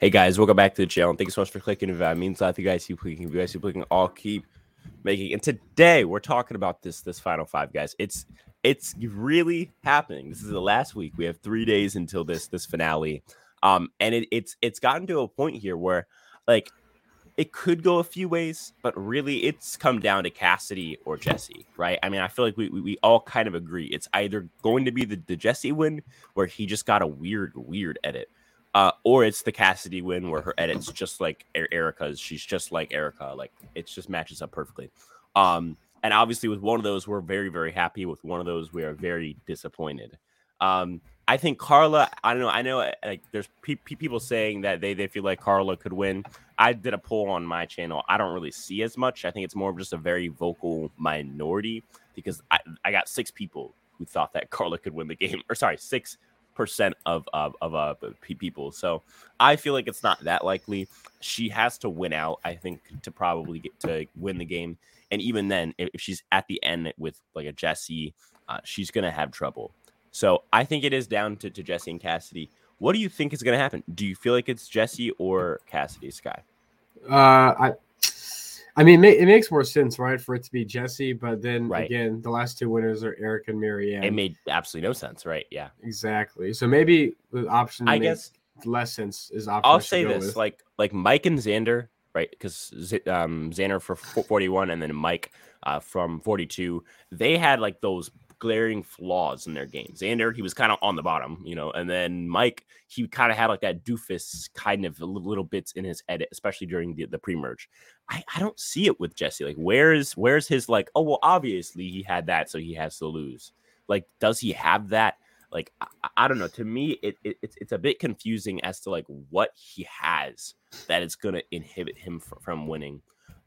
Hey guys, welcome back to the channel. Thank you so much for clicking. If means a lot, you guys keep clicking. If you guys keep clicking, I'll keep making. And today we're talking about this this final five, guys. It's it's really happening. This is the last week. We have three days until this this finale. Um, and it, it's it's gotten to a point here where like it could go a few ways, but really it's come down to Cassidy or Jesse, right? I mean, I feel like we, we, we all kind of agree. It's either going to be the, the Jesse win where he just got a weird, weird edit, uh, or it's the Cassidy win where her edit's just like Erika's. She's just like Erika. Like it just matches up perfectly. Um, and obviously, with one of those, we're very, very happy. With one of those, we are very disappointed. Um, I think Karla. I don't know. I know like there's pe- pe- people saying that they they feel like Karla could win. I did a poll on my channel. I don't really see as much. I think it's more of just a very vocal minority because I, I got six people who thought that Karla could win the game, or sorry, six percent of of of uh, people. So I feel like it's not that likely. She has to win out. I think to probably get to win the game, and even then, if she's at the end with like a Jesse, uh, she's gonna have trouble. So I think it is down to, to Jesse and Cassidy. What do you think is to happen? Do you feel like it's Jesse or Cassidy, Sky? Uh, I, I mean, it makes more sense, right, for it to be Jesse. But then right. again, the last two winners are Eric and Maryanne. It made absolutely no sense, right? Yeah, exactly. So maybe the option, I guess, less sense is option. I'll say this: with. like, like Mike and Xander, right? Because um, Xander for forty-one, and then Mike uh, from forty-two. They had like those glaring flaws in their games. Xander, he was kind of on the bottom, you know, and then Mike, he kind of had like that doofus kind of little bits in his edit, especially during the, the pre-merge. I, I don't see it with Jesse. Like, where's where's his like, oh well, obviously he had that, so he has to lose. Like, does he have that? Like, I, I don't know. To me, it, it, it's it's a bit confusing as to like what he has that is gonna inhibit him from, from winning.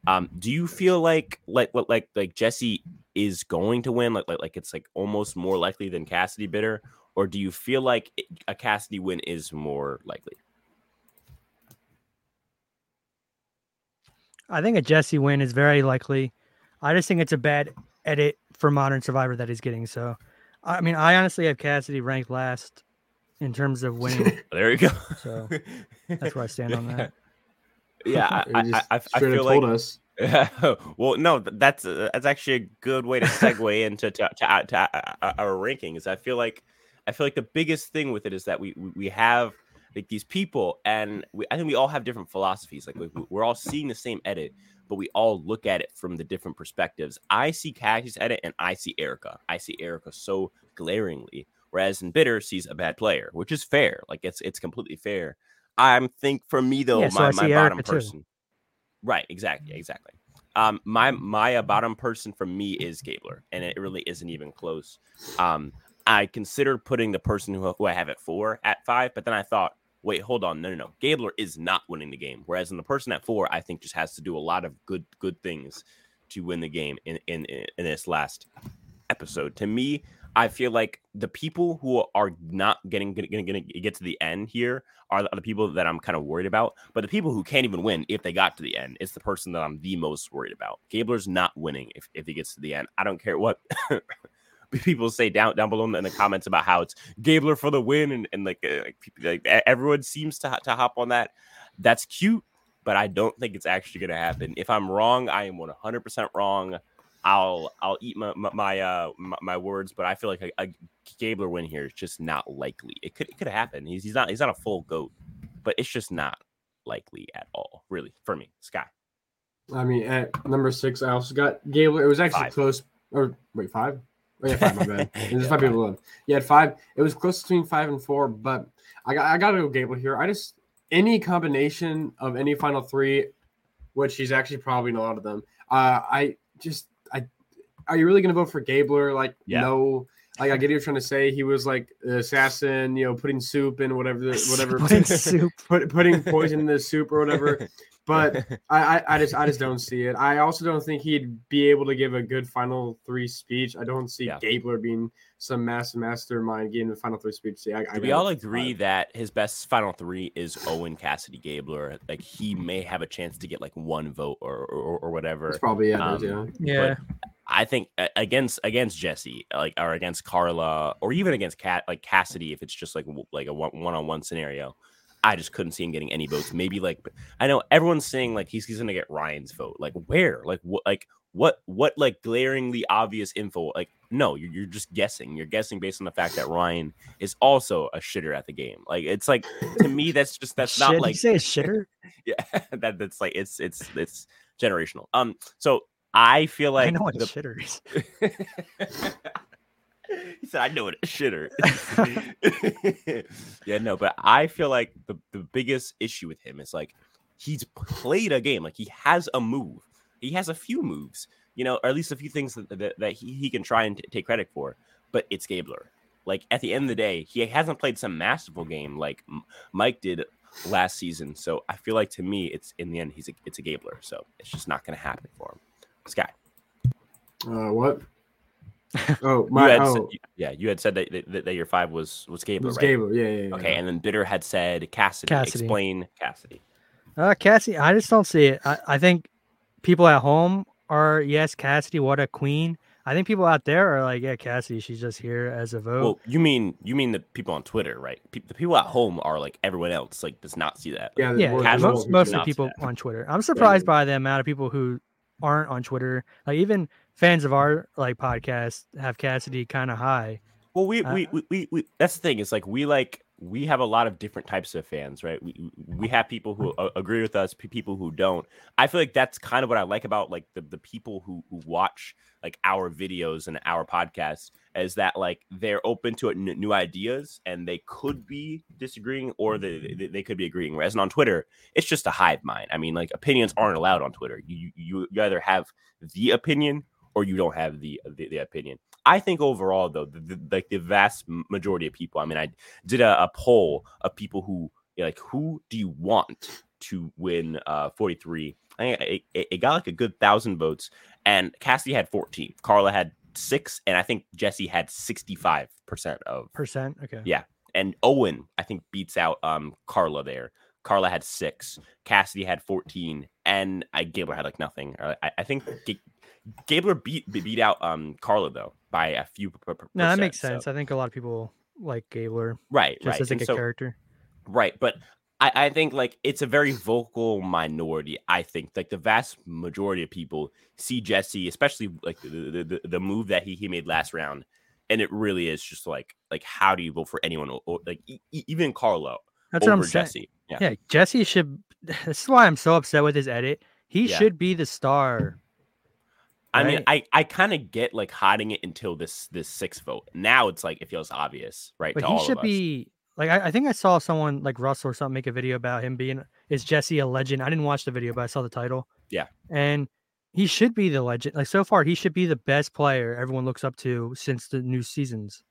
Um, do you feel like like what like like Jesse is going to win? Like like like it's like almost more likely than Cassidy bitter, or do you feel like a Cassidy win is more likely? I think a Jesse win is very likely. I just think it's a bad edit for Modern Survivor that he's getting. So, I mean, I honestly have Cassidy ranked last in terms of winning. there you go. So that's where I stand on that. Yeah, I, I, I, feel like us. well, no, that's uh, that's actually a good way to segue into to, to, to, uh, our rankings. I feel like I feel like the biggest thing with it is that we we have like these people, and we, I think we all have different philosophies. Like we, we're all seeing the same edit, but we all look at it from the different perspectives. I see Cassie's edit, and I see Erika. I see Erika so glaringly, whereas in Bitter sees a bad player, which is fair. Like it's it's completely fair. I'm think for me though, yeah, so my, my bottom Erica person. Too. Right, exactly, exactly. Um, my my uh, bottom person for me is Gabler, and it really isn't even close. Um, I considered putting the person who, who I have at four at five, but then I thought, wait, hold on, no, no, no. Gabler is not winning the game. Whereas in the person at four, I think just has to do a lot of good good things to win the game in in in this last episode. To me, I feel like the people who are not getting going to get to the end here are the people that I'm kind of worried about. But the people who can't even win if they got to the end, it's the person that I'm the most worried about. Gabler's not winning if, if he gets to the end. I don't care what people say down down below in the comments about how it's Gabler for the win and, and like, uh, like, like everyone seems to to hop on that. That's cute, but I don't think it's actually going to happen. If I'm wrong, I am 100% wrong. I'll I'll eat my my uh my, my words, but I feel like a, a, Gabler win here is just not likely. It could it could happen. He's he's not he's not a full goat, but it's just not likely at all, really, for me. Sky. I mean, at number six, I also got Gabler. It was actually five. close. Or wait, five? Oh yeah, five. My bad. There's yeah, five people left. Yeah, five. It was close between five and four, but I got I got to go Gabler here. I just any combination of any final three, which he's actually probably in a lot of them. Uh, I just are you really going to vote for Gabler? Like, yeah. no. Like I get you're trying to say he was like the assassin, you know, putting soup in whatever, whatever, putting soup, put, putting poison in the soup or whatever. But I, I, I, just, I just don't see it. I also don't think he'd be able to give a good final three speech. I don't see yeah. Gabler being some massive mastermind giving the final three speech. See, I, I we all agree that his best final three is Owen Cassidy Gabler. Like he may have a chance to get like one vote or or, or whatever. It's probably yeah, um, yeah. yeah. I think against against Jesse, like or against Carla, or even against Cat like Cassidy, if it's just like like a one on one scenario, I just couldn't see him getting any votes. Maybe like I know everyone's saying like he's, he's gonna get Ryan's vote. Like where? Like what? Like what? What? Like glaringly obvious info? Like no, you're, you're just guessing. You're guessing based on the fact that Ryan is also a shitter at the game. Like it's like to me that's just that's not like you say a shitter. yeah, that that's like it's it's it's generational. Um, so I feel like I know what the, shitter is. he said, "I know what a shitter." yeah, no, but I feel like the the biggest issue with him is like he's played a game, like he has a move, he has a few moves, you know, or at least a few things that that, that he, he can try and t- take credit for. But it's Gabler. Like at the end of the day, he hasn't played some masterful game like Mike did last season. So I feel like to me, it's in the end, he's a, it's a Gabler. So it's just not going to happen for him. Sky. Uh, what? Oh, my, you oh. Said, yeah, you had said that, that, that, your five was was Gabler, was right? Gabler, yeah, yeah, yeah, Okay, and then Bitter had said Cassidy. Cassidy. Explain Cassidy. Uh, Cassidy, I just don't see it. I, I think people at home are yes, Cassidy, what a queen. I think people out there are like, yeah, Cassidy, she's just here as a vote. Well, you mean you mean the people on Twitter, right? Pe- the people at home are like everyone else, like does not see that. Yeah, yeah. Most, most of the people on Twitter. I'm surprised by the amount of people who aren't on Twitter. Like even fans of our like podcast have Cassidy kind of high. Well, we, uh, we, we, we, we, that's the thing. It's like we like we have a lot of different types of fans, right? We we have people who agree with us, people who don't. I feel like that's kind of what I like about like the, the people who who watch like our videos and our podcasts is that like they're open to new ideas and they could be disagreeing or they, they could be agreeing. Whereas on Twitter, it's just a hive mind. I mean, like opinions aren't allowed on Twitter. You you, you either have the opinion or you don't have the the, the opinion. I think overall, though, the, the, like the vast majority of people. I mean, I did a, a poll of people who like who do you want to win uh 43 I think it, it, got like a good thousand votes, and Cassidy had 14. Karla had six, and I think Jesse had 65 percent of percent. Okay. Yeah, and Owen I think beats out um Karla there. Karla had six, Cassidy had 14, and I Gabler had like nothing. I, I think Gabler beat beat out um Karla though by a few. Per, per, no, that makes sense. So. I think a lot of people like Gabler, right? Just right. as like a so, character, right? But I, I think like it's a very vocal minority. I think like the vast majority of people see Jesse, especially like the the, the move that he he made last round, and it really is just like like how do you vote for anyone or, like e- even Carlo? That's what I'm saying. Jesse. Yeah. yeah, Jesse should. This is why I'm so upset with his edit. He yeah. should be the star I mean, I I kind of get like hiding it until this this sixth vote. Now it's like it feels obvious, right? But he should be like I, I, think I saw someone like Russell or something make a video about him being is Jesse a legend. I didn't watch the video, but I saw the title. Yeah, and he should be the legend. Like so far, he should be the best player everyone looks up to since the new seasons.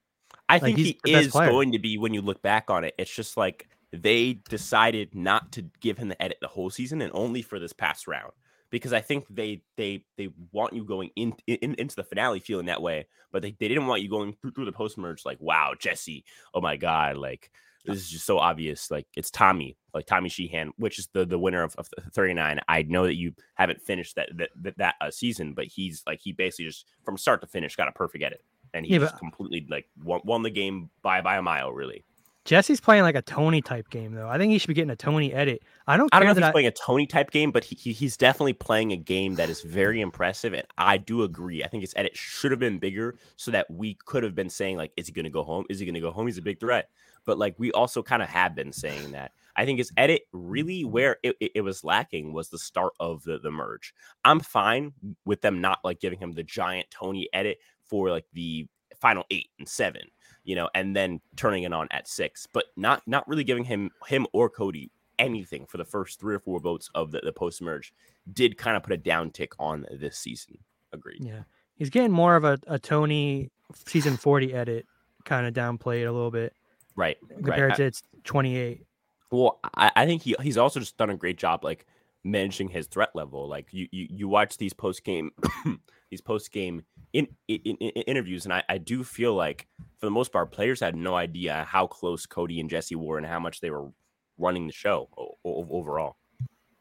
I like, think he is going to be when you look back on it. It's just like they decided not to give him the edit the whole season and only for this past round because I think they they they want you going in, in into the finale feeling that way, but they, they didn't want you going through, through the post merge like, wow, Jesse, oh my god, like this is just so obvious. Like it's Tommy, like Tommy Sheehan, which is the the winner of, of 39. I know that you haven't finished that that that, that uh, season, but he's like he basically just from start to finish got a perfect edit, and he yeah, just completely like won, won the game by by a mile, really. Jesse's playing like a Tony type game though. I think he should be getting a Tony edit. I don't. I don't know if he's I... playing a Tony type game, but he, he, he's definitely playing a game that is very impressive. And I do agree. I think his edit should have been bigger so that we could have been saying like, is he going to go home? Is he going to go home? He's a big threat. But like we also kind of have been saying that. I think his edit really where it, it, it, was lacking was the start of the, the merge. I'm fine with them not like giving him the giant Tony edit for like the final eight and seven you know, and then turning it on at six, but not not really giving him him or Cody anything for the first three or four votes of the, the post merge did kind of put a down tick on this season. Agreed. Yeah. He's getting more of a, a Tony season 40 edit kind of downplayed a little bit. Right. Compared right. to its 28. Well, I, I think he he's also just done a great job like managing his threat level. Like you you, you watch these post game these post game in, in, in, interviews, and I, I do feel like for the most part, players had no idea how close Cody and Jesse were and how much they were running the show o- overall.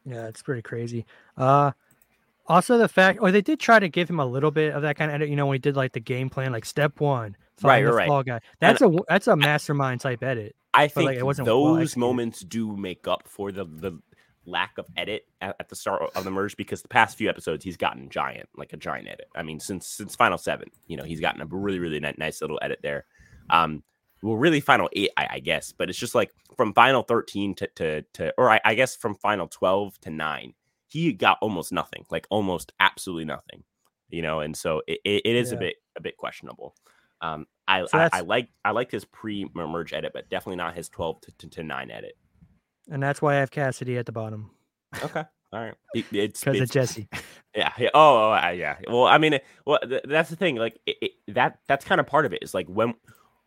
Yeah, it's pretty crazy. Uh, also the fact, or they did try to give him a little bit of that kind of edit. You know, when he did like the game plan, like step one, right, right, fall guy. That's and, a that's a mastermind type edit. I think like, it wasn't those well moments do make up for the the lack of edit at, at, the start of the merge because the past few episodes he's gotten giant, like a giant edit. I mean, since since Final Seven, you know, he's gotten a really really nice little edit there. Um, well, really Final Eight, I, I guess, but it's just like from Final Thirteen to to to, or I, I guess from Final Twelve to nine, he got almost nothing, like almost absolutely nothing, you know, and so it, it, it is yeah. a bit a bit questionable. Um, I, so I, I like I like his pre merge edit, but definitely not his twelve to, to, to nine edit and that's why I have Cassidy at the bottom. Okay. All right. It, it's because of Jesse. Yeah. yeah. Oh, oh yeah. Well, I mean, well, th- that's the thing. Like that. That's kind of part of it. Is like when,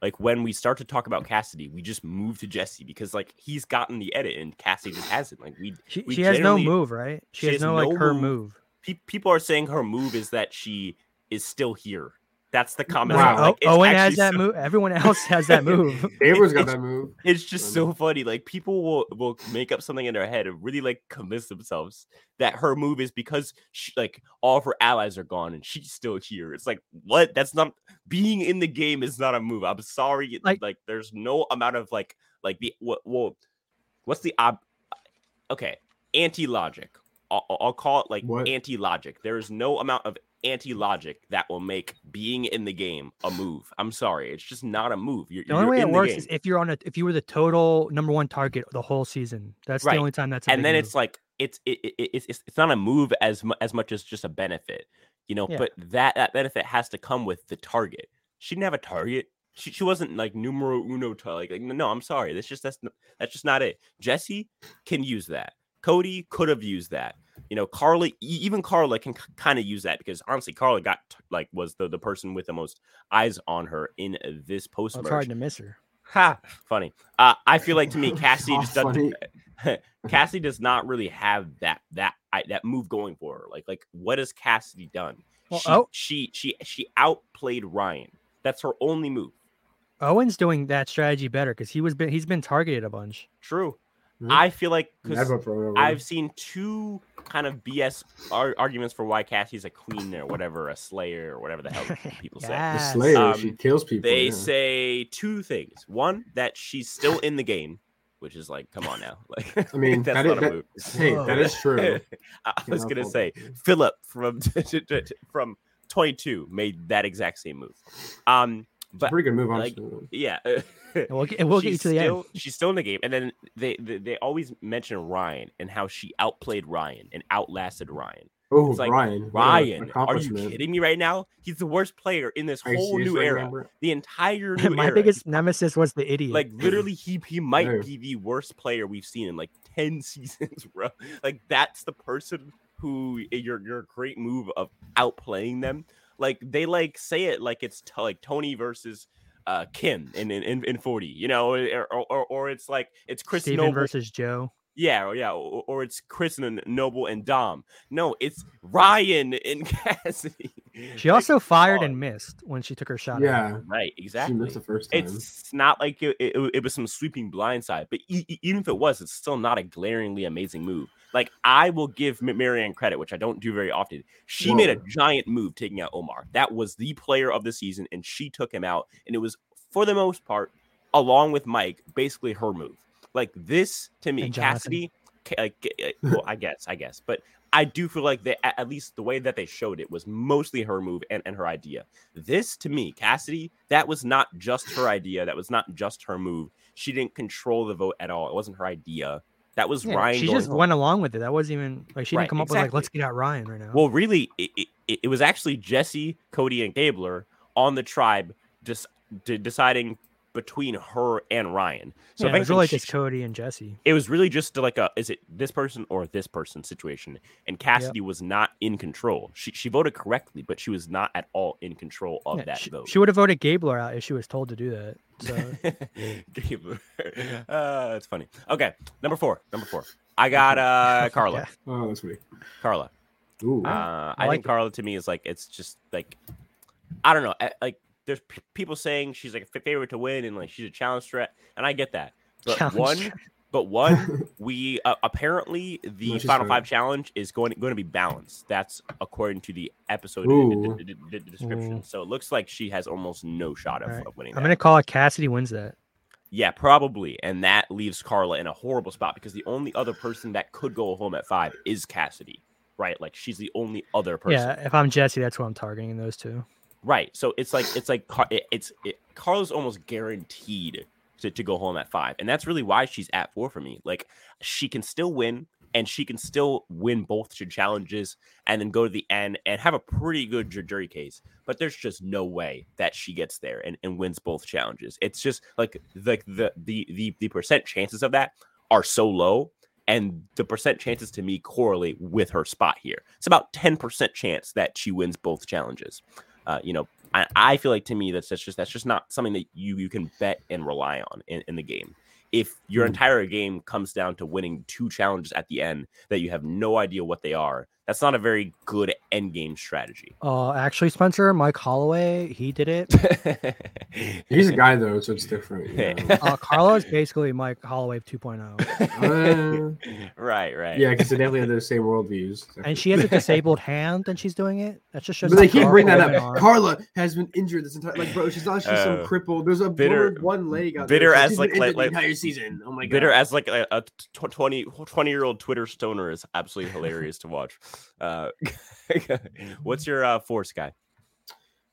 like when we start to talk about Cassidy, we just move to Jesse because like he's gotten the edit and Cassidy just hasn't. Like we. She, we she has no move, right? She, she has, has, no, no like her move. move. Pe- people are saying her move is that she is still here that's the comment. Wow. Like, Owen has that so... move. Everyone else has that move. Avery's got that move. It's just so funny. Like people will will make up something in their head and really like convince themselves that her move is because she, like all of her allies are gone and she's still here. It's like what? That's not being in the game is not a move. I'm sorry. Like, like there's no amount of like like the what well what's the ob okay anti logic. I'll, I'll, call it like anti logic. There is no amount of anti logic that will make being in the game a move. I'm sorry, it's just not a move. You're, the only way it works is if you're on a if you were the total number one target the whole season. That's right. the only time that's. and then move. it's like it's it, it, it's it's not a move as as much as just a benefit, you know. Yeah. But that that benefit has to come with the target. She didn't have a target. She, she wasn't like numero uno to like, like no I'm sorry that's just that's that's just not it. Jesse can use that. Cody could have used that you know, Karla, even Karla can kind of use that because honestly, Karla got like was the, the person with the most eyes on her in this post. It's hard to miss her. Ha! Funny. Uh, I feel like to me, Cassie just doesn't. Cassie does not really have that that I, that move going for her. Like like what has Cassidy done? Well, she, oh. she she she outplayed Ryan. That's her only move. Owen's doing that strategy better because he was been he's been targeted a bunch. True. Mm-hmm. I feel like because I've seen two kind of BS ar- arguments for why Cassie's a queen or whatever, a slayer or whatever the hell people yes. say. The slayer, um, she kills people. They yeah. say two things. One, that she's still in the game, which is like, come on now. Like, I mean, that's that not is, a move. hey, that is true. I was gonna say Phillip from from 22 made that exact same move. Um, but pretty good move, honestly. Like, yeah. and we'll get, we'll get you to the still, end. She's still in the game, and then they, they, they always mention Ryan and how she outplayed Ryan and outlasted Ryan. Oh, like, Ryan! Ryan, are you kidding me right now? He's the worst player in this whole new era. Remember? The entire new My era. biggest nemesis was the idiot. Like literally, he he might no. be the worst player we've seen in like ten seasons, bro. Like that's the person who eh, your your great move of outplaying them. Like they like say it like it's t- like Tony versus uh, Kim in, in in 40, you know, or or, or it's like it's Chris Steven Noble versus Joe. Yeah, yeah, or, or, it's Chris and Noble and Dom. No, it's Ryan and Cassidy. She also fired and missed when she took her shot. Yeah, right, exactly. She missed the first time. It's not like it, it, it was some sweeping blindside, but e- even if it was, it's still not a glaringly amazing move. Like I will give Maryanne credit, which I don't do very often. She Whoa. made a hmm. giant move taking out Omar. That was the player of the season, and she took him out. And it was for the most part, along with Mike, basically her move. Like this to me, Cassidy. Like, uh, well, I guess, I guess, but I do feel like that at least the way that they showed it was mostly her move and, and her idea. This to me, Cassidy, that was not just her idea. That was not just her move. She didn't control the vote at all. It wasn't her idea. That was yeah, Ryan. She just home. went along with it. That wasn't even like she didn't come up exactly. with like let's get out Ryan right now. Well, really, it, it, it was actually Jesse, Cody, and Gabler on the tribe just de- deciding between her and Ryan. So yeah, it was really just Cody and Jesse. It was really just like a is it this person or this person situation. And Cassidy yep. was not in control. She she voted correctly, but she was not at all in control of yeah, that she, vote. She would have voted Gabler out if she was told to do that. So Gabler. Uh, that's funny. Okay, number four. Number four. I got uh Karla. yeah. Oh, that's me. Karla. Ooh. Uh, I, I like think it. Karla to me is like it's just like I don't know. Like there's p- people saying she's like a favorite to win and like she's a challenge threat, and I get that. But challenge one, threat. but one, we uh, apparently the no, final five challenge is going going to be balanced. That's according to the episode d- d- d- description. Ooh. So it looks like she has almost no shot of, right. of winning. I'm gonna call it Cassidy wins that. Yeah, probably. And that leaves Karla in a horrible spot because the only other person that could go home at five is Cassidy, right? Like she's the only other person. Yeah, if I'm Jesse, that's what I'm targeting those two. Right. So it's like it's like it's it, Karla's almost guaranteed to, to go home at five, and that's really why she's at four for me. Like she can still win and she can still win both challenges and then go to the end and have a pretty good jury case. But there's just no way that she gets there and, and wins both challenges. It's just like the, the the the the percent chances of that are so low. And the percent chances to me correlate with her spot here. It's about 10% chance that she wins both challenges. Uh, you know, I, I, feel like to me that's, that's just that's just not something that you you can bet and rely on in, in the game if your mm. entire game comes down to winning two challenges at the end that you have no idea what they are, that's not a very good end game strategy. Uh, actually, Spencer, Mike Holloway, he did it. He's a guy though, so it's different. You know? uh, Karla is basically Mike Holloway 2.0. Uh, right, right. Yeah, because they definitely have the same worldviews. And she has a disabled hand, and she's doing it. That's just. But they keep bringing that up. Arm. Karla has been injured this entire. Like, bro, she's not just some oh. crippled. There's a bitter one leg out bitter there. as like, like, like entire season. Oh my god. Bitter as like a, a 20, 20 year old Twitter stoner is absolutely hilarious to watch. Uh, what's your uh, force guy?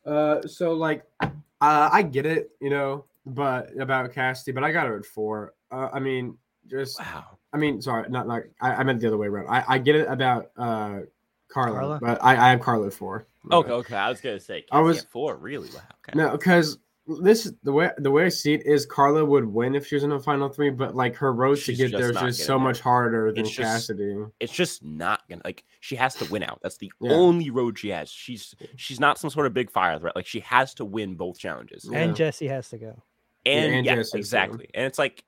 Uh, so like, uh, I get it, you know, but about Cassidy, but I got her at four. Uh, I mean, just wow. I mean, sorry, not like I, I meant the other way around. I, I get it about uh Karla, Karla? but I, I have Karla at four. Okay, okay. I was gonna say I was four. Really? Wow. Okay. No, because this the way the way I see it is Karla would win if she was in the final three, but like her road She's to get there is just so much harder than it's just, Cassidy. It's just not gonna like she has to win out. That's the yeah. only road she has. She's she's not some sort of big fire threat. Like she has to win both challenges. And yeah. Jesse has to go. And, yeah, and yeah exactly. And it's like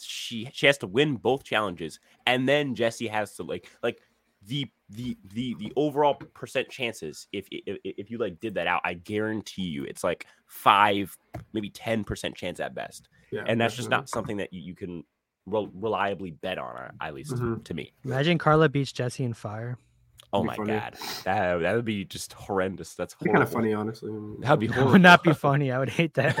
she she has to win both challenges, and then Jesse has to like like the the the the overall percent chances if, if if you like did that out i guarantee you it's like five maybe 10 percent chance at best yeah, and that's definitely. just not something that you, you can re- reliably bet on at least mm-hmm. to me imagine karla beats jesse in fire Oh my funny. god, that that would be just horrendous. That's kind of funny, honestly. That'd be that would not be funny. I would hate that.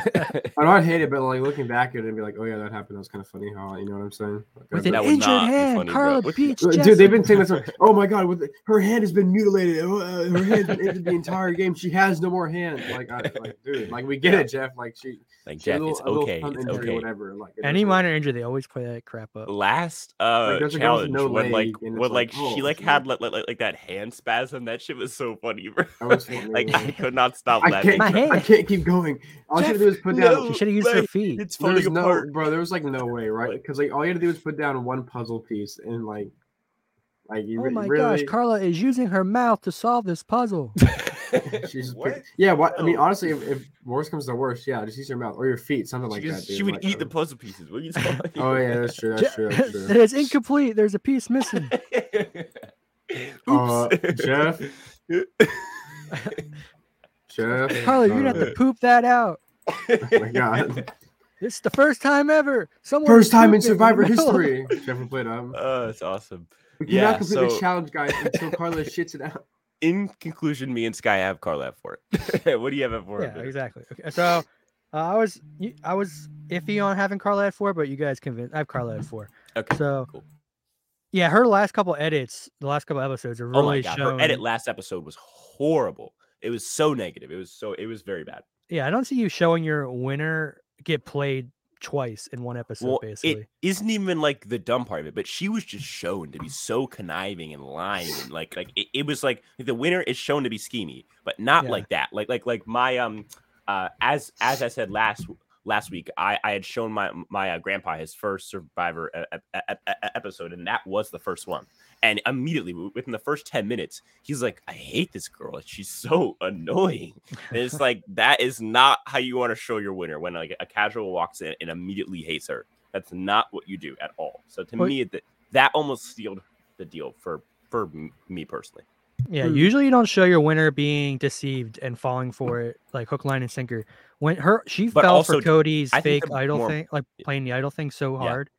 I don't hate it, but like looking back at it and be like, oh yeah, that happened. That was kind of funny. How you know what I'm saying? Like, With an injured hand, funny, Karla beats Dude, Jesse. they've been saying this. Oh my god, with the, her hand has been mutilated. Uh, her hand's been injured the entire game. She has no more hands. Like, I, like dude, like we get yeah. it, Jeff. Like she. Like Jeff, little, it's okay. It's okay. Whatever. Like any minor injury, they always play that crap up. Last uh like, challenge no when like when like, oh, she like had like, like like that hand spasm. That shit was so funny, bro. Funny. like I could not stop I Can't, I can't keep going. All Jeff, you had to do is put down. No, she should have used her feet. It's falling apart, no, bro. There was like no way, right? Because like all you had to do was put down one puzzle piece and like, like you. Oh my really... gosh, Karla is using her mouth to solve this puzzle. She's what? yeah. What I mean, honestly, if, if, worst comes to worst, yeah, just use your mouth or your feet, something like that. Dude. She would like, eat um the puzzle pieces. What are you talking? oh yeah, that's true. That's true. That's true. it's incomplete. There's a piece missing. uh, Jeff. Jeff. Karla, you're gonna have to poop that out. oh my god. This is the first time ever. Someone first time in Survivor history. Jeff played um. Oh, that's awesome. We cannot yeah, complete so... the challenge, guys, until Karla shits it out in conclusion, me and Sky have Karla for it. what do you have at four? Yeah, exactly. Okay, so uh, I was I was iffy on having Karla at four, but you guys convinced. I have Karla at four. Okay. So. Cool. Yeah, her last couple edits, the last couple episodes are really. Oh my god, her edit last episode was horrible. It was so negative. It was so it was very bad. Yeah, I don't see you showing your winner get played twice in one episode, well, basically. It isn't even like the dumb part of it, but she was just shown to be so conniving and lying and like like it, it was like the winner is shown to be schemy, but not yeah. like that. Like like like my um uh as as I said last last week, I, I had shown my my uh, grandpa his first Survivor episode, and that was the first one. And immediately, within the first 10 minutes, he's like, I hate this girl. She's so annoying. And it's like, that is not how you want to show your winner when like a casual walks in and immediately hates her. That's not what you do at all. So to me, that, that almost sealed the deal for, for me personally. Yeah, hmm. usually you don't show your winner being deceived and falling for it like hook, line, and sinker. When her she but fell also, for Cody's I fake idol more, thing, like playing the idol thing so hard.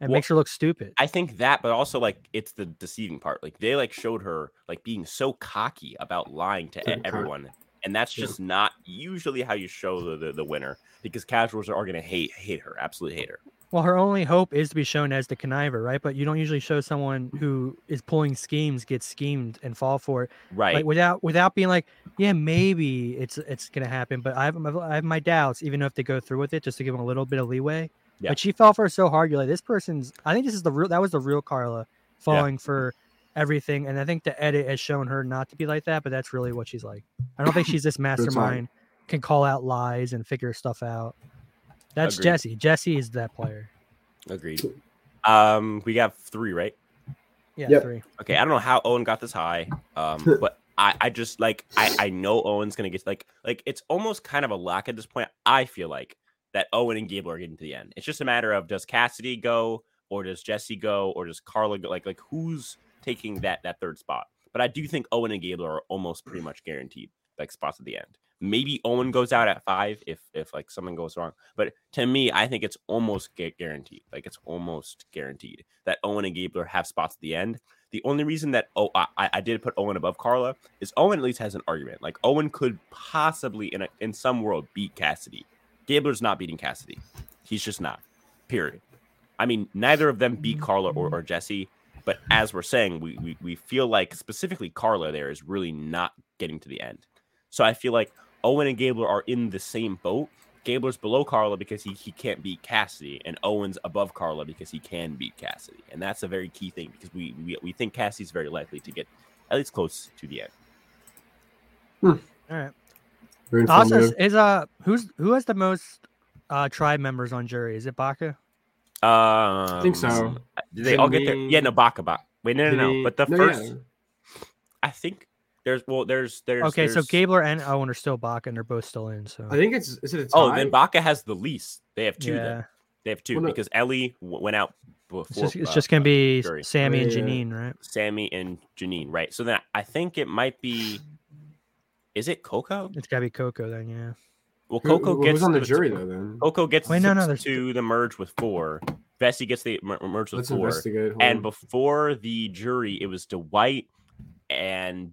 It well, makes her look stupid. I think that, but also like it's the deceiving part. Like they like showed her like being so cocky about lying to everyone, and that's just not usually how you show the, the, the winner because casuals are, are going to hate hate her, absolutely hate her. Well, her only hope is to be shown as the conniver, right? But you don't usually show someone who is pulling schemes get schemed and fall for it, right? Like without without being like, yeah, maybe it's it's gonna happen, but I have I have my doubts, even if they go through with it, just to give them a little bit of leeway. Yeah. But she fell for it so hard. You're like, this person's. I think this is the real. That was the real Karla falling yeah. for everything, and I think the edit has shown her not to be like that. But that's really what she's like. I don't think she's this mastermind, can call out lies and figure stuff out. That's Agreed. Jesse. Jesse is that player. Agreed. Um, we got three, right? Yeah, yep. three. Okay, I don't know how Owen got this high, um, but I, I just like I, I know Owen's gonna get like like it's almost kind of a lock at this point. I feel like that Owen and Gable are getting to the end. It's just a matter of does Cassidy go or does Jesse go or does Karla go? Like like who's taking that that third spot? But I do think Owen and Gable are almost pretty much guaranteed like spots at the end. Maybe Owen goes out at five if if like something goes wrong. But to me, I think it's almost guaranteed. Like it's almost guaranteed that Owen and Gabler have spots at the end. The only reason that oh I, I did put Owen above Karla is Owen at least has an argument. Like Owen could possibly in a, in some world beat Cassidy. Gabler's not beating Cassidy. He's just not. Period. I mean, neither of them beat Karla or, or Jesse. But as we're saying, we, we we feel like specifically Karla there is really not getting to the end. So I feel like Owen and Gabler are in the same boat. Gabler's below Karla because he, he can't beat Cassidy, and Owen's above Karla because he can beat Cassidy. And that's a very key thing because we we, we think Cassidy's very likely to get at least close to the end. Hmm. All right. Very also, is, is uh who's who has the most uh tribe members on jury? Is it Baka? Um, I think so. Did they all get there? Yeah, no, Baka, Baka. Wait, no, no, no. But the no, first, yeah. I think there's well, there's there's okay. There's... So Gabler and Owen are still Baka, and they're both still in. So I think it's is it a tie? Oh, then Baka has the least. They have two. Yeah. Then. They have two well, no. because Elie went out before. It's just, it's uh, just gonna be uh, Sami and Jeanine, right? Sami and Jeanine, right? So then I think it might be. Is it Coco? It's gotta be Coco then, yeah. Well, Coco Who, gets on the jury though. Then Coco gets Wait, no, no, to the merge with four. Vesi gets the merge with Let's four. And before the jury, it was Dwight and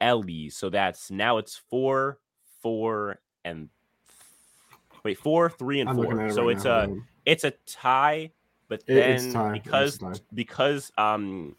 Elie. So that's now it's four, four, and wait, four, three, and I'm four. So right it's now. a it's a tie, but then tie. because because um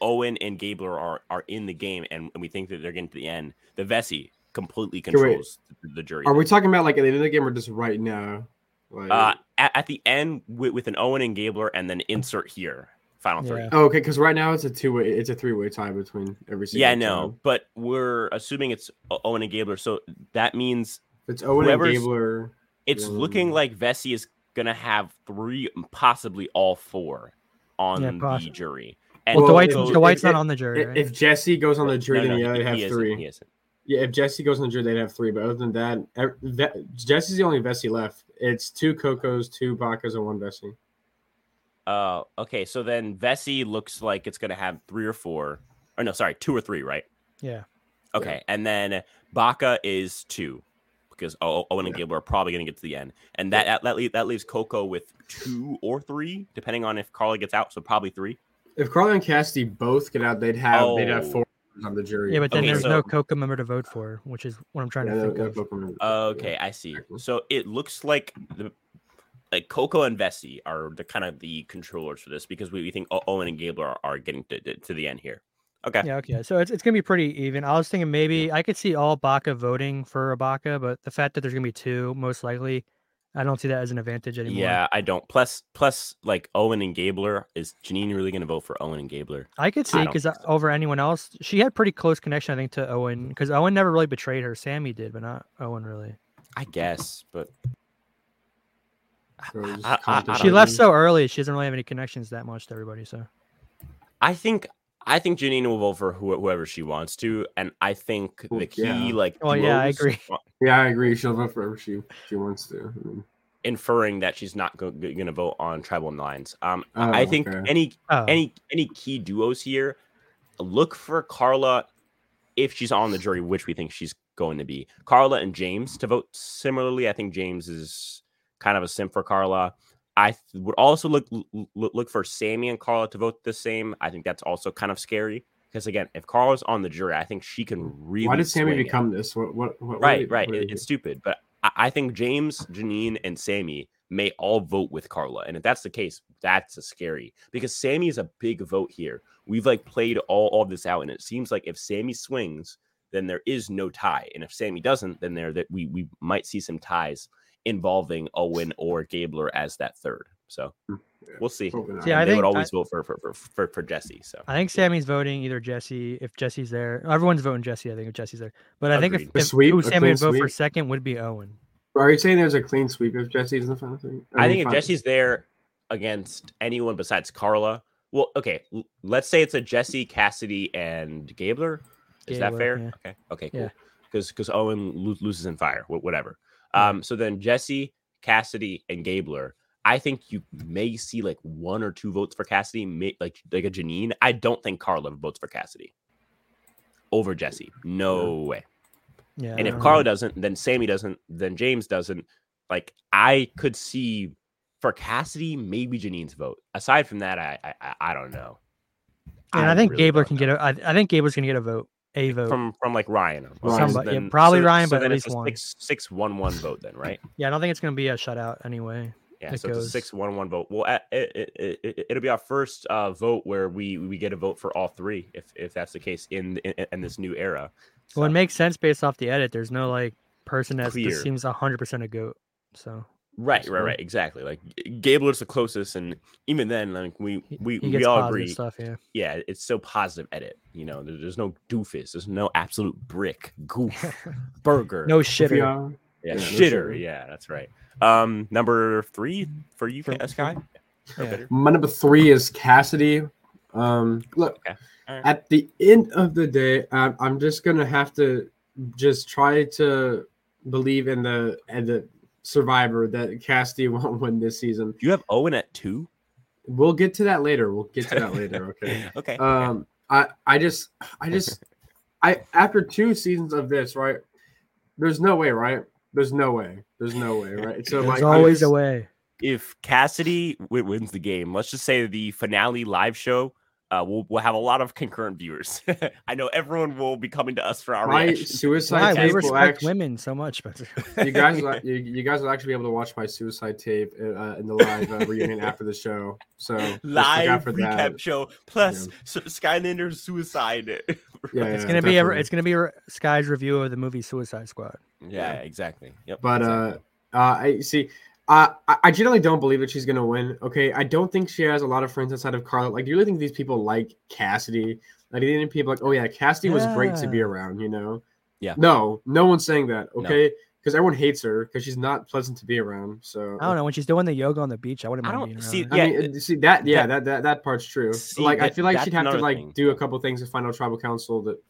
Owen and Gabler are are in the game and, and we think that they're getting to the end, the Vesi completely controls the, the, jury. Are we talking about like at the end of the game or just right now? Like... Uh, at, at, the end with, with an Owen and Gabler and then insert here final three. Oh, okay, because right now it's a two way, it's a three way tie between every single. Yeah, no, but we're assuming it's Owen and Gabler, so that means it's Owen and Gabler. It's um, looking like Vesi is gonna have three, possibly all four, on yeah, the jury. And well, Dwight's, so Dwight's not on the jury. Right? If Jesse goes on the jury, no, no, then yeah, they have three. Yeah, if Jesse goes on the jury, they'd have three. But other than that, Jesse's the only Vesi left. It's two Cocos, two Bakas, and one Vesi. Uh, okay, so then Vesi looks like it's gonna have three or four, or no, sorry, two or three, right? Yeah. Okay, yeah. and then Baka is two because Owen and yeah. Gable are probably gonna get to the end, and that that, that, that leaves Coco with two or three, depending on if Carly gets out. So probably three. If Carly and Cassidy both get out, they'd have oh. they'd have four on the jury. Yeah, but then okay, there's so, no Coco member to vote for, which is what I'm trying yeah, to think of. Okay, I see. So it looks like the like Coco and Vesi are the kind of the controllers for this because we, we think Owen and Gabler are, are getting to, to, the end here. Okay. Yeah. Okay. So it's, it's gonna be pretty even. I was thinking maybe I could see all Baka voting for a Baka, but the fact that there's gonna be two, most likely, I don't see that as an advantage anymore. Yeah, I don't. Plus, plus, like Owen and Gabler, is Jeanine really gonna vote for Owen and Gabler? I could see because uh, so. over anyone else, she had pretty close connection, I think, to Owen because Owen never really betrayed her. Sami did, but not Owen really. I guess, but I, I, she left so early. She doesn't really have any connections that much to everybody. So, I think I think Jeanine will vote for whoever she wants to, and I think the key, yeah. like, oh yeah, I agree. Yeah, I agree. She'll vote for whoever she she wants to. I mean, inferring that she's not go- going to vote on tribal lines. Um, oh, I think okay. any oh. any any key duos here, look for Karla if she's on the jury, which we think she's going to be. Karla and James to vote similarly. I think James is kind of a sim for Karla. I would also look look for Sami and Karla to vote the same. I think that's also kind of scary. Because again, if Karla's on the jury, I think she can really. Why did Sami become it. this? What? What? what right, right. It, it's stupid, but I, I think James, Jeanine, and Sami may all vote with Karla. And if that's the case, that's a scary because Sami is a big vote here. We've like played all, all this out, and it seems like if Sami swings, then there is no tie. And if Sami doesn't, then there that we we might see some ties involving Owen or Gabler as that third. So hmm, we'll see. Yeah, I they think would always I, vote for for, for for for Jesse. So I think Sami's voting either Jesse if Jesse's there. Everyone's voting Jesse. I think if Jesse's there, but I think if, if sweep, who Sami would vote sweep. for second would be Owen. Are you saying there's a clean sweep if Jesse's in the final thing? I, I think if Jesse's there against anyone besides Karla, well, okay, let's say it's a Jesse, Cassidy, and Gabler. Is Gabler, that fair? Yeah. Okay, okay, cool. Because yeah. because Owen lo- loses in fire, whatever. Um, so then Jesse, Cassidy, and Gabler. I think you may see like one or two votes for Cassidy, may, like like a Jeanine. I don't think Karla votes for Cassidy over Jesse. No yeah. way. Yeah. And if Karla doesn't, then Sami doesn't, then James doesn't. Like I could see for Cassidy, maybe Jeanine's vote. Aside from that, I I, I don't know. And I, I think really Gabler can know. get a. I, I think Gabler's gonna get a vote. A vote from from like Ryan. Somebody, then, yeah, probably so, Ryan, so but at least one. Six, six one one vote then, right? Yeah, I don't think it's gonna be a shutout anyway. Yeah, so goes. it's a six one one vote. Well, it, it, it, it'll be our first uh, vote where we we get a vote for all three, if if that's the case in in, in this new era. So. Well, it makes sense based off the edit. There's no like person that seems hundred percent a goat. So right, right, right, exactly. Like Gabler's the closest, and even then, like we we we all agree. Stuff, yeah, yeah, it's so positive edit. You know, there's no doofus. There's no absolute brick goof burger. No shitter. Yeah, yeah shitter. Yeah, that's right. Um, number three for you, for, Sky. Yeah. My number three is Cassidy. Um, look, okay. right. at the end of the day, I'm, I'm just gonna have to just try to believe in the and the survivor that Cassidy won't win this season. You have Owen at two. We'll get to that later. We'll get to that later. Okay. okay. Um, I I just I just I after two seasons of this, right? There's no way, right? There's no way. There's no way, right? So There's like, always just, a way. If Cassidy wins the game, let's just say the finale live show uh, we'll, we'll have a lot of concurrent viewers. I know everyone will be coming to us for our my reaction. suicide tape. We respect actually, women so much, but you guys, you, you, guys will actually be able to watch my suicide tape uh, in the live uh, reunion after the show. So live for recap that. show plus yeah. Skylander's suicide. yeah, yeah, it's gonna be a, it's gonna be a, Sky's review of the movie Suicide Squad. Yeah, yeah. exactly. Yep. But exactly. uh, uh, I see. Uh, I generally don't believe that she's gonna win. Okay, I don't think she has a lot of friends outside of Karla. Like, do you really think these people like Cassidy? Like, do you think people like, oh yeah, Cassidy yeah. was great to be around? You know? Yeah. No, no one's saying that. Okay, because no. everyone hates her because she's not pleasant to be around. So I don't know when she's doing the yoga on the beach. I wouldn't mind being see, around. Yeah, I mean, see that. Yeah, that that, that part's true. See, like, that, I feel like she'd have to like thing. do a couple things to final tribal council that,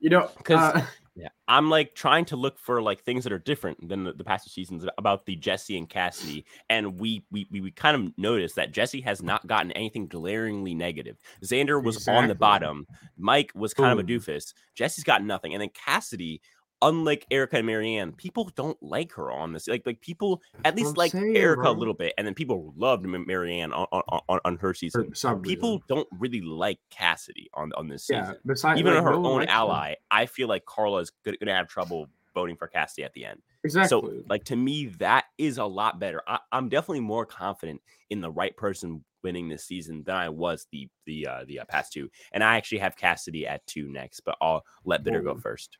you know, because. Uh, Yeah, I'm like trying to look for like things that are different than the, the past two seasons about the Jesse and Cassidy, and we we we kind of noticed that Jesse has mm. not gotten anything glaringly negative. Xander was exactly. on the bottom, Mike was kind Ooh. of a doofus. Jesse's got nothing, and then Cassidy unlike Erika and Maryanne, people don't like her on this. Like, like people at least like saying, bro. a little bit, and then people loved Maryanne on on, on, on her season. People don't really like Cassidy on on this season. Yeah, besides, even like, her no own ally, I feel like Karla is going to have trouble voting for Cassidy at the end. Exactly. So, like to me, that is a lot better. I, am definitely more confident in the right person winning this season than I was the the uh, the uh, past two. And I actually have Cassidy at two next, but I'll let Bitter go first.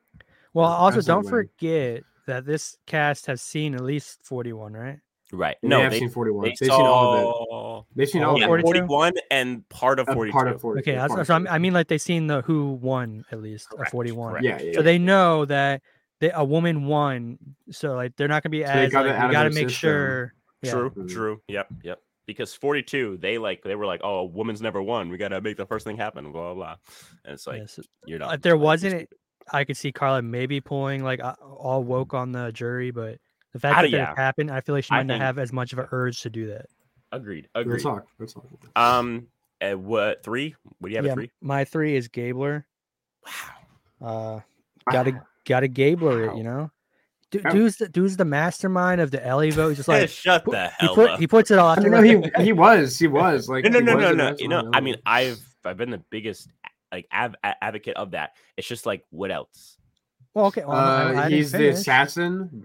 Well, also don't forget that this cast has seen at least 41, right? Right. No, they have seen 41. They have seen all of it. They've seen all, of it. 41 and part of 42. Part of 42. Okay, so, so I mean, like they've seen the who won at least correct, 41. Correct. Yeah, yeah, So they know that they, a woman won. So like they're not gonna be so as like, you got to make system. sure. True. Yeah. True. Yep. Yep. Because 42, they like they were like, oh, a woman's never won. We got to make the first thing happen. Blah blah. blah. And it's like yes. you're not. If there wasn't I could see Karla maybe pulling like all woke on the jury, but the fact that yeah. it happened, I feel like she might not have as much of an urge to do that. Agreed. Agreed. Let's talk. Let's talk. Um, what three? What do you have? Yeah, three. My three is Gabler. Wow. Uh, gotta gotta Gabler wow. it. You know. dude's the, dude's the mastermind of the Elie vote. He's just like shut the hell he put, up. He puts it all. No, he he was he was like no no no no no. You know, I mean, I've I've been the biggest like av- advocate of that. It's just like what else? Well, okay. Well, uh, he's the assassin.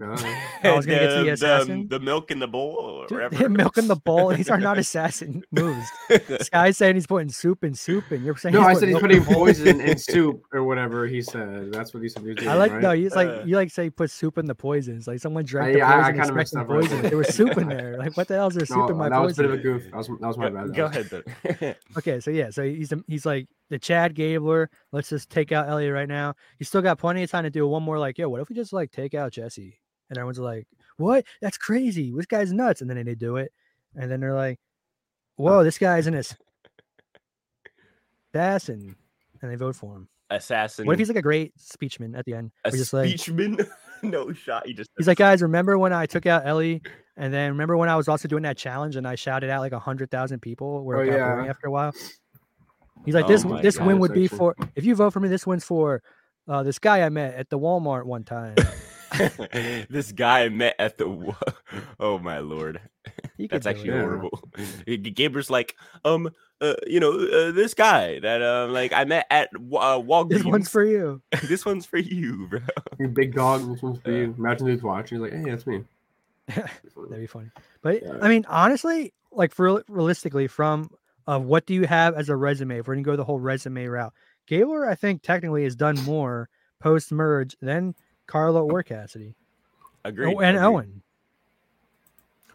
I was gonna the, get to the assassin. The, the milk in the bowl, or Dude, milk in the bowl. These are not assassin moves. this guy's saying he's putting soup in soup, and you're saying no. I said he's putting poison in soup or whatever he said. That's what he said. He doing, I like right? no. He's like uh, you like say put soup in the poisons. Like someone drank the I, poison, I, I expecting poison. Right there was soup in there. Like what the hell is there soup no, in my that poison? That was a bit of a goof. That was, that was my bad. Go ahead. okay, so yeah, so he's he's like the Chad Gabler. Let's just take out Elliot right now. He's still got plenty of time to do one more. Like, yo, what if we just like take out Jesse? And everyone's like, what? That's crazy. This guy's nuts. And then they do it, and then they're like, whoa, this guy's an assassin, and they vote for him. Assassin. What if he's like a great speechman at the end? A just speechman? Like, no shot. He just. He's like, guys, remember when I took out Elie? And then remember when I was also doing that challenge and I shouted out like a hundred thousand people where oh, it oh, got yeah. after a while? He's like, this oh this God, win would be actually... for if you vote for me, this win's for uh, this guy I met at the Walmart one time. this guy I met at the oh my lord, that's actually it, horrible. Yeah. Gabler's like, um, uh, you know, uh, this guy that um, like I met at uh, Walgreens. This one's for you. this one's for you, bro. You big dog. This one's for you. Imagine who's watching. He's like, hey, that's me. That'd be funny. But yeah. I mean, honestly, like for realistically, from of what do you have as a resume if we're gonna go the whole resume route. Gabler, I think technically has done more post merge than Karla or Cassidy. Agreed. Oh, and Agreed. Owen.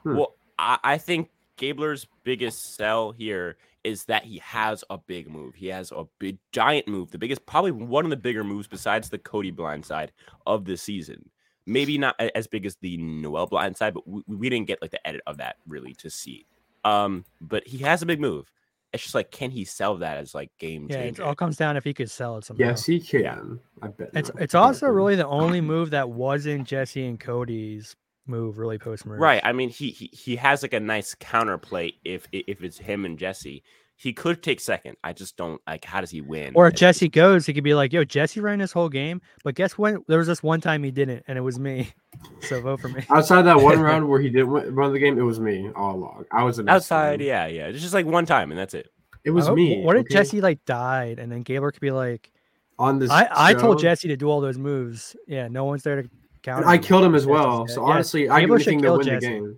Hmm. Well, I, I think Gabler's biggest sell here is that he has a big move. He has a big giant move, the biggest, probably one of the bigger moves besides the Cody blindside of the season. Maybe not as big as the Noelle blindside, but we, we didn't get like the edit of that really to see. Um, but he has a big move it's just like can he sell that as like game yeah, changer? it all comes down if he could sell it somehow. Yes, he can. Yeah. I bet. It's it's also really the only move that wasn't Jesse and Cody's move really post merge. Right. I mean, he, he he has like a nice counterplay if if it's him and Jesse. He could take second. I just don't like. How does he win? Or if Jesse goes, he could be like, "Yo, Jesse ran this whole game, but guess what? There was this one time he didn't, and it was me. So vote for me." Outside that one round where he didn't run the game, it was me all along. I was outside. Yeah, yeah. It's just like one time, and that's it. It was oh, me. What if okay? Jesse like died and then Gabler could be like on this? I, I told Jesse to do all those moves. Yeah, no one's there to count. I killed him as well. So yeah, honestly, I do anything to win Jesse. the game.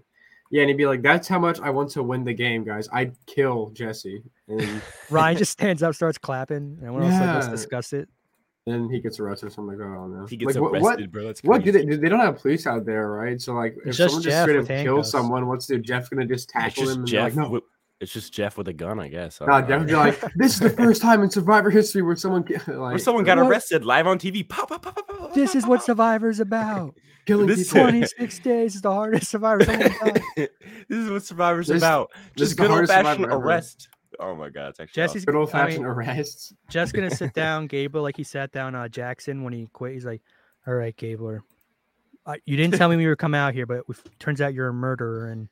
Yeah, and he'd be like, "That's how much I want to win the game, guys. I'd kill Jesse." And Ryan just stands up, starts clapping, and everyone yeah. else like, let's discuss it. Then he gets arrested. So I'm like, oh no. He gets like, arrested, what, bro. That's what do they do? They don't have police out there, right? So like, if just someone just straight up kills someone, what's the Jeff gonna just tackle him? And Jeff, like, no. It's just Jeff with a gun, I guess. I nah, Jeff like, this is the first time in Survivor history where someone like, where someone got what? arrested live on TV. Pop, pop, pop, pop, this is what Survivor's about. Killing this 26 days is the hardest Survivor. this is what Survivor's this, about. Just good old fashioned arrest. Oh my god, it's actually Jesse's awesome. good old fashioned I mean, arrests. Jeff's gonna sit down, Gable, like he sat down uh, Jackson when he quit. He's like, "All right, Gabler, uh, you didn't tell me we were coming out here, but it turns out you're a murderer, and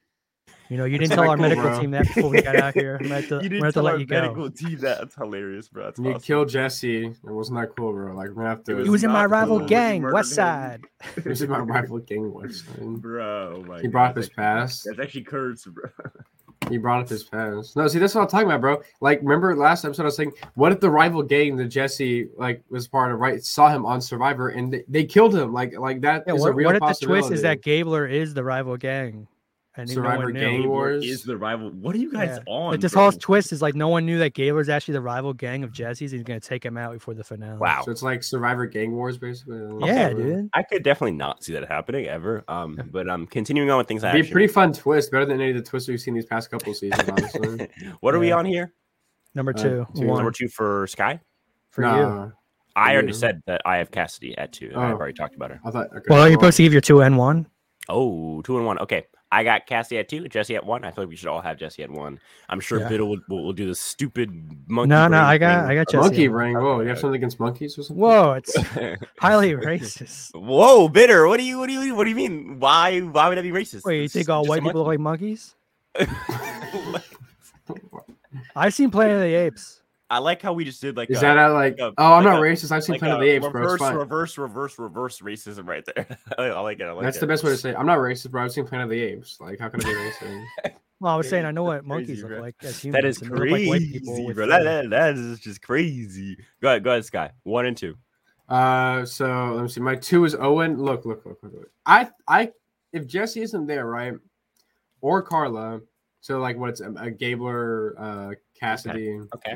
you know, you didn't tell our medical bro. team that before we got out here. I'm going to, you didn't tell to let you go. medical team that. That's hilarious, bro. That's you awesome. killed Jesse. It wasn't that cool, bro. Like, we're gonna have to. He was in my rival cool. gang, West Side. he was in my rival gang, West Side. Bro, oh he brought up his past. That's actually curse, bro. He brought up his past. No, see, that's what I'm talking about, bro. Like, remember last episode I was saying, what if the rival gang that Jesse like was part of, right, saw him on Survivor and they, they killed him? Like, like that yeah, is what, a real What if the twist is that Gabler is the rival gang? And Survivor Gang Wars is the rival. What are you guys yeah. on? But this bro? whole twist is like no one knew that Gabler's actually the rival gang of Jesse's. He's gonna take him out before the finale. Wow! So it's like Survivor Gang Wars, basically. Yeah, dude. I could definitely not see that happening ever. Um, but um, continuing on with things. It'd be a pretty fun twist, better than any of the twists we've seen these past couple seasons. Honestly. what are we on here? Number two. Uh, two. Number two for Sky. For nah, you. I already said that I have Cassidy at two. Oh. I've already talked about her. I thought. Okay. Well, are you supposed to give your two and one? Oh, two and one. Okay. I got Cassie at two, Jesse at one. I feel like we should all have Jesse at one. I'm sure yeah. Biddle will, will, will, do the stupid monkey. No, no, I got, I got Jesse. Monkey ring. Whoa, you have something against monkeys or something? Whoa, it's highly racist. Whoa, bitter. What do you, what do you, what do you mean? Why, why would that be racist? Wait, you think all white people look like monkeys? I've seen Planet of the Apes. I like how we just did like. Is a, that a, like? a, oh, I'm like not a, racist. I've seen like Planet of the Apes, reverse, bro. Reverse, reverse, reverse racism right there. I like it. I like That's it. the best way to say. It. I'm not racist, bro. I've seen Planet of the Apes. Like, how can I be racist? Well, I was saying I know what monkeys look like as humans. That is crazy, like bro. That, that, that is just crazy. Go ahead, go ahead, Sky. One and two. Uh, so let me see. My two is Owen. Look, look, look, look. look. I, I, if Jesse isn't there, right, or Karla, so like what's a, a Gabler, uh, Cassidy, okay. okay.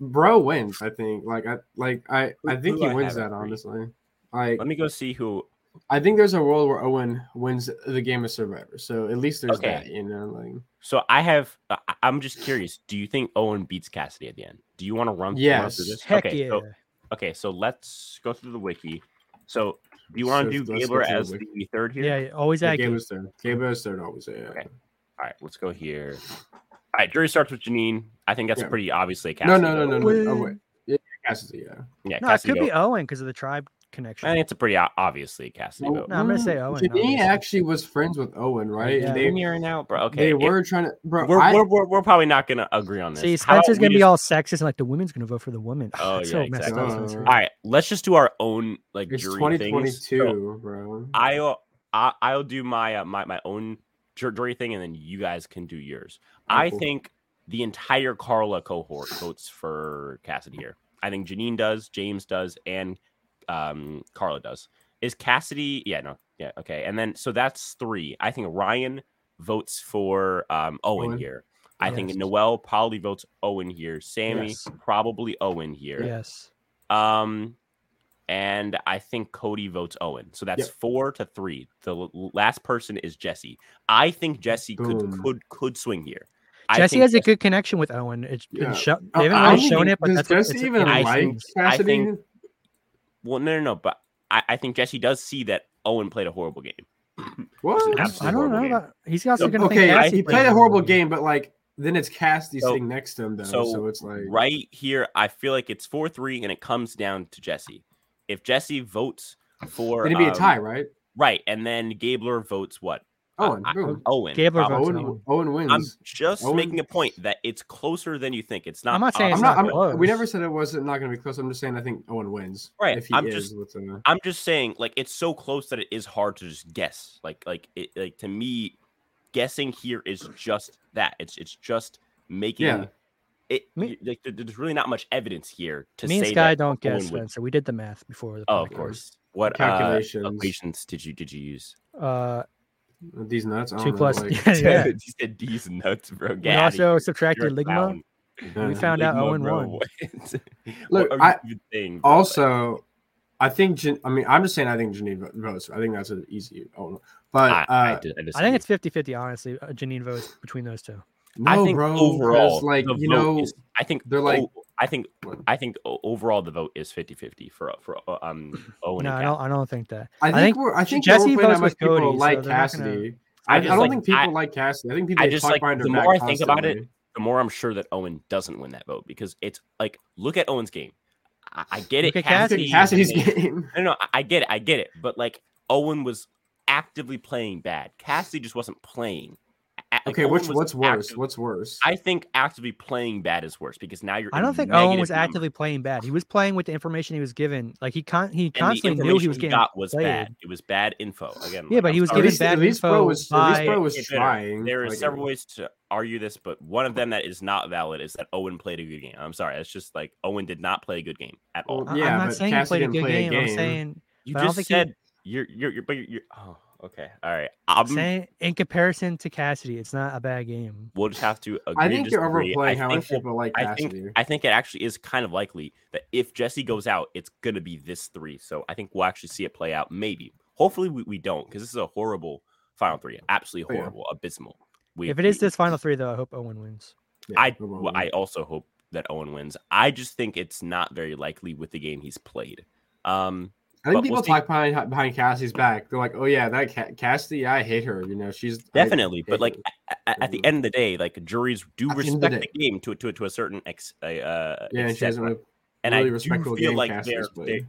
Owen, bro wins. I think. Like I, like I, I think he wins that. Honestly, like let me go see who. I think there's a world where Owen wins the game of Survivor. So at least there's okay. that, you know. Like, so I have. Uh, I'm just curious. Do you think Owen beats Cassidy at the end? Do you want to run? Yes. Through this? Heck okay, yeah. So Okay, so let's go through the wiki. So, do you want to so do Gabler as the, the third here? Yeah, always add yeah, Gabler's third. Gabler's third, always. Yeah. Okay. All right, let's go here. All right, jury starts with Jeanine. I think that's yeah. pretty obviously Cassidy. No, no, no, no, no. Oh, wait. Yeah, Cassidy, yeah. Yeah, no, Cassidy it could be Owen because of the tribe connection. I think it's a pretty obviously Cassidy vote. No, I'm gonna say Owen. Jeanine actually was friends with Owen, right? Yeah. They here now, bro. Okay, they were trying to, bro. We're, I, we're, we're, we're, probably not gonna agree on this. See, Spencer's gonna be just... all sexist and like the women's gonna vote for the woman. Oh yeah, so exactly. all right, let's just do our own like it's jury 2022, so bro. I'll I, will i will do my uh, my my own jury thing, and then you guys can do yours. Oh, I cool. think the entire Karla cohort votes for Cassidy here. I think Jeanine does, James does, and um, Karla does. Is Cassidy? Yeah, no, yeah, okay. And then so that's three. I think Ryan votes for um, Owen, Owen. here. I think Noelle probably votes Owen here. Sami yes. probably Owen here. Yes. Um, and I think Cody votes Owen. So that's yep. four to three. The last person is Jesse. I think Jesse Boom. could could could swing here. Jesse has Jesse, a good connection with Owen. It's yeah. show, they haven't really shown it, but that's Jesse even like think, I think well, no, no, no. But I, I think Jesse does see that Owen played a horrible game. What? I don't know. About, he's also going to okay. Think he played a horrible game, but like then it's Cassidy so, sitting next to him though, so, so, it's like right here. I feel like it's four three, and it comes down to Jesse. If Jesse votes for, then it'd be um, a tie, right? Right, and then Gabler votes what? Owen. I, Owen. Gabler Owen, Owen. Owen wins. I'm just Owen. making a point that it's closer than you think. It's not. I'm not saying it's not, not We never said it wasn't not going to be close. I'm just saying I think Owen wins. Right. I'm just. A... I'm just saying like it's so close that it is hard to just guess. Like like it like to me, guessing here is just that. It's it's just making. Yeah. It me, like there's really not much evidence here to me say and Sky don't Owen guess, Spencer. We did the math before. The oh, of course. What calculations. Uh, equations did you did you use? Uh, these nuts. Two plus. Know, like, yeah, you said these nuts, bro. We also subtracted Ligma. We found Ligma, out Owen won. Look, I saying, also, I think. I mean, I'm just saying. I think Jeanine votes. I think that's an easy. Oh, but I, uh, I, I, I think it's 50-50, Honestly, uh, Jeanine votes between those two. No, I think bro, overall, like you know, is, I think they're like. Oh, I think I think overall the vote is 50-50 for for uh, um Owen. No, I don't. I don't think that. I think, I think we're. I think Jesse votes with Cody. People like so Cassidy. Gonna... I, I, don't like, think people I, like Cassidy. I think people. I just like the more I think about it, the more I'm sure that Owen doesn't win that vote because it's like look at Owen's game. I, I get it. Cassidy, Cassidy's game. No, no, I get it. I get it. But like Owen was actively playing bad. Cassidy just wasn't playing. Like, okay, which what's worse? Active, what's worse? I think actively playing bad is worse because now you're. I don't think Owen was actively playing bad. He was playing with the information he was given. Like he con- he constantly knew he was getting. Got was played. bad. It was bad info again. Yeah, like, but he was sorry. given bad at least, info. Was, by... At least bro was trying. There are like, several ways to argue this, but one of them that is not valid is that Owen played a good game. I'm sorry, it's just like Owen did not play a good game at all. Well, yeah, I'm not saying Cassidy he played a good game. game. I'm saying you just said you're you're you're but you're oh Okay. All right. I'm saying in comparison to Cassidy, it's not a bad game. We'll just have to. Agree. I think you're overplaying how much people like Cassidy. I think, I think it actually is kind of likely that if Jesse goes out, it's gonna be this three. So I think we'll actually see it play out. Maybe. Hopefully we, we don't because this is a horrible final three. Absolutely horrible, oh, yeah. abysmal. We, if it is we, this final three, though, I hope Owen wins. Yeah, I well, I also hope that Owen wins. I just think it's not very likely with the game he's played. Um, I think people we'll talk behind behind Cassie's back. They're like, "Oh yeah, that Cassie, I hate her." You know, she's definitely. But like at, at, the end of the day, like juries do at respect the, the, game to to to a certain ex. Uh, yeah, and really, and I do feel like they're, they're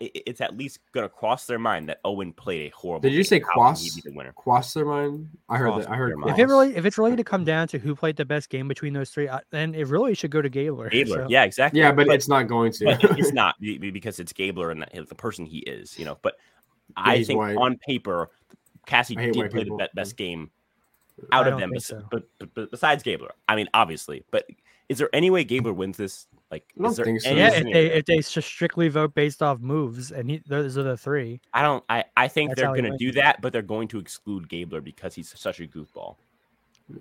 it's at least gonna cross their mind that Owen played a horrible. Did you say cross? Cross their mind? I heard cross that. I heard. If it really, if it's really to come down to who played the best game between those three, uh, then it really should go to Gabler. Gabler, so. yeah, exactly. Yeah, but, but, it's not going to. it's not because it's Gabler and the person he is, you know. But yeah, I think white. on paper, Cassie did play people. the best game out of them, bes- so. but, but, but, besides Gabler. I mean, obviously, but is there any way Gabler wins this? Like, I don't think so. Yeah, if they if they strictly vote based off moves, and he, those are the three. I don't. I I think That's they're going to do that, but they're going to exclude Gabler because he's such a goofball.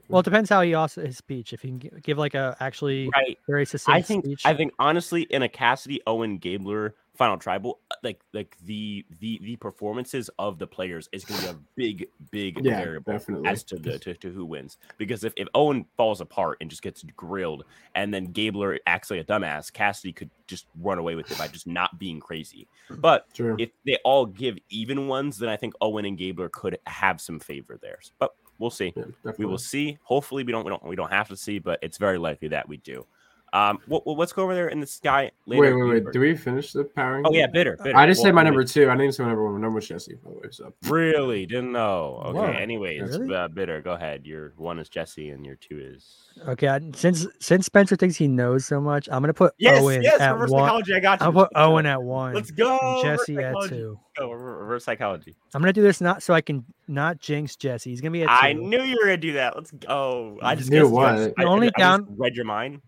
Well, it depends how he also his speech. If he can give like a actually right. very succinct I think speech. I think honestly, in a Cassidy Owen Gabler final tribal, uh, like like the the the performances of the players is going to be a big big yeah, variable definitely. as to the to, to who wins. Because if, if Owen falls apart and just gets grilled, and then Gabler acts like a dumbass, Cassidy could just run away with it by just not being crazy. But True. if they all give even ones, then I think Owen and Gabler could have some favor there. But we'll see. Yeah, we will see. Hopefully, we don't we don't we don't have to see, but it's very likely that we do. Um, what, let's go over there in the sky. Later. Wait, wait, wait. Do we finish the powering? Oh yeah, bitter. bitter. I just well, said my number two. I didn't say my number one. My number was Jesse, by the way. So really didn't know. Okay. Whoa. Anyways, really? uh, bitter. Go ahead. Your one is Jesse, and your two is. Okay. Since since Spencer thinks he knows so much, I'm gonna put yes, Owen yes, at one. Psychology. I got you. I'll put Owen at one. Let's go. Jesse at two. Go reverse psychology. I'm gonna do this not so I can not jinx Jesse. He's gonna be at two. I knew you were gonna do that. Let's go. I just knew what. I, only I, down. I read your mind.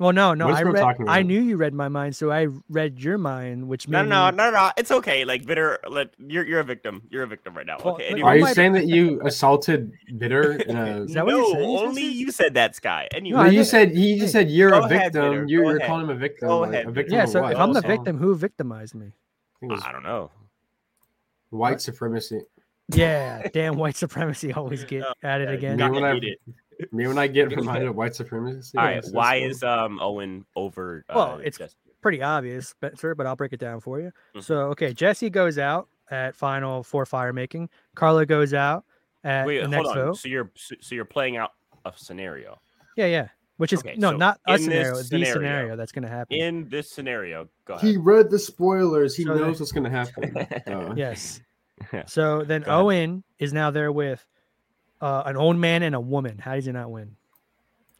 Well, no, no, I read. I knew you read my mind, so I read your mind, which no, no, me... no, no, It's okay. Like bitter, let you're you're a victim. You're a victim right now. Well, okay. Anyway. Are you saying that you assaulted bitter? In a... Is that no, what saying, only you said that, Sky. Anyway, no, you said he just said you're a victim. Ahead, you're, you're calling him a victim. Go like, ahead. A victim yeah. So if I'm the victim, who victimized me? I, I don't know. White supremacy. Yeah, damn white supremacy always get at it again. Me when, I, me when I get reminded of white supremacy. All right, why is um Owen over? Uh, well, it's Jesse? pretty obvious, Spencer, but I'll break it down for you. Mm-hmm. So, okay, Jesse goes out at final four fire making. Karla goes out at Wait, the next on. vote. So you're so you're playing out a scenario. Yeah, yeah. Which is okay, no, so not a scenario, the scenario, scenario that's going to happen. In this scenario, go ahead. He read the spoilers. He so knows what's going to happen. uh. Yes. So then Owen is now there with uh, an old man and a woman. How does he not win?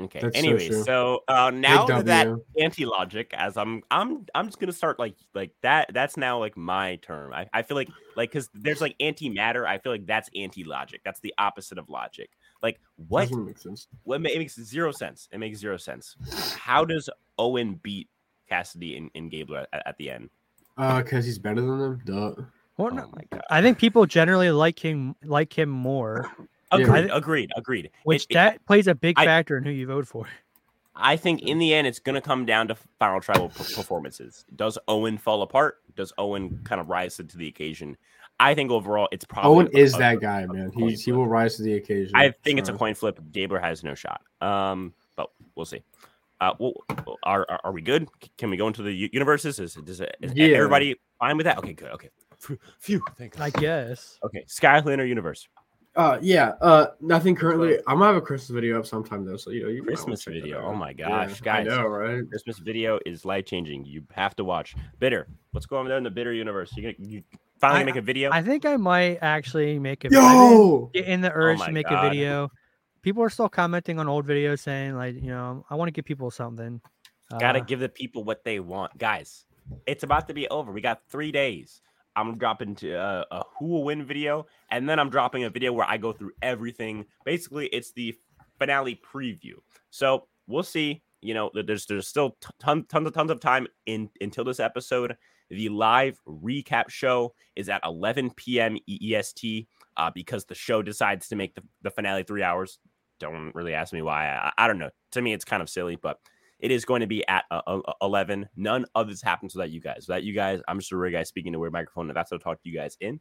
Okay. That's Anyway, so, so uh, now that anti logic, as I'm, I'm, I'm just gonna start like, like that. That's now like my term. I, I feel like, like, because there's like anti matter. I feel like that's anti logic. That's the opposite of logic. Like, what? Doesn't make sense. What it makes zero sense. It makes zero sense. How does Owen beat Cassidy and, and Gabler at, at the end? Uh, because he's better than them. Duh. Well, oh my God. I think people generally like him like him more. Agreed, yeah. agreed, agreed. Which it, that it, plays a big factor in who you vote for. I think in the end, it's going to come down to final tribal performances. Does Owen fall apart? Does Owen kind of rise to the occasion? I think overall, it's probably Owen is a, that a, guy, a, man. He he will rise to the occasion. I think it's a coin flip. Gabler has no shot. Um, but we'll see. Uh, well, are, are, are we good? Can we go into the universes? Is, is, is yeah. everybody fine with that? Okay, good. Okay, Phew, thank God. I guess. Okay, Skylander universe. Uh, yeah. Uh, nothing currently. I'm gonna have a Christmas video up sometime though, so you know, you Christmas video. Oh my gosh, yeah, guys! I know, right? Christmas video is life changing. You have to watch. Bitter. What's going on there in the bitter universe? You gonna you finally I, make a video? I think I might actually make a. Yo! Get in the urge oh to make God. a video. People are still commenting on old videos saying like, you know, I want to give people something. Gotta uh, give the people what they want, guys. It's about to be over. We got three days. I'm dropping to uh, a who will win video, and then I'm dropping a video where I go through everything. Basically, it's the finale preview. So we'll see. You know, there's there's still tons tons of tons of time in until this episode. The live recap show is at 11 p.m. EST uh, because the show decides to make the, the finale three hours. Don't really ask me why. I, I don't know. To me, it's kind of silly, but it is going to be at uh, uh, 11. None of this happens without you guys. Without you guys, I'm just a regular guy speaking to a weird microphone. And that's what I'll talk to you guys in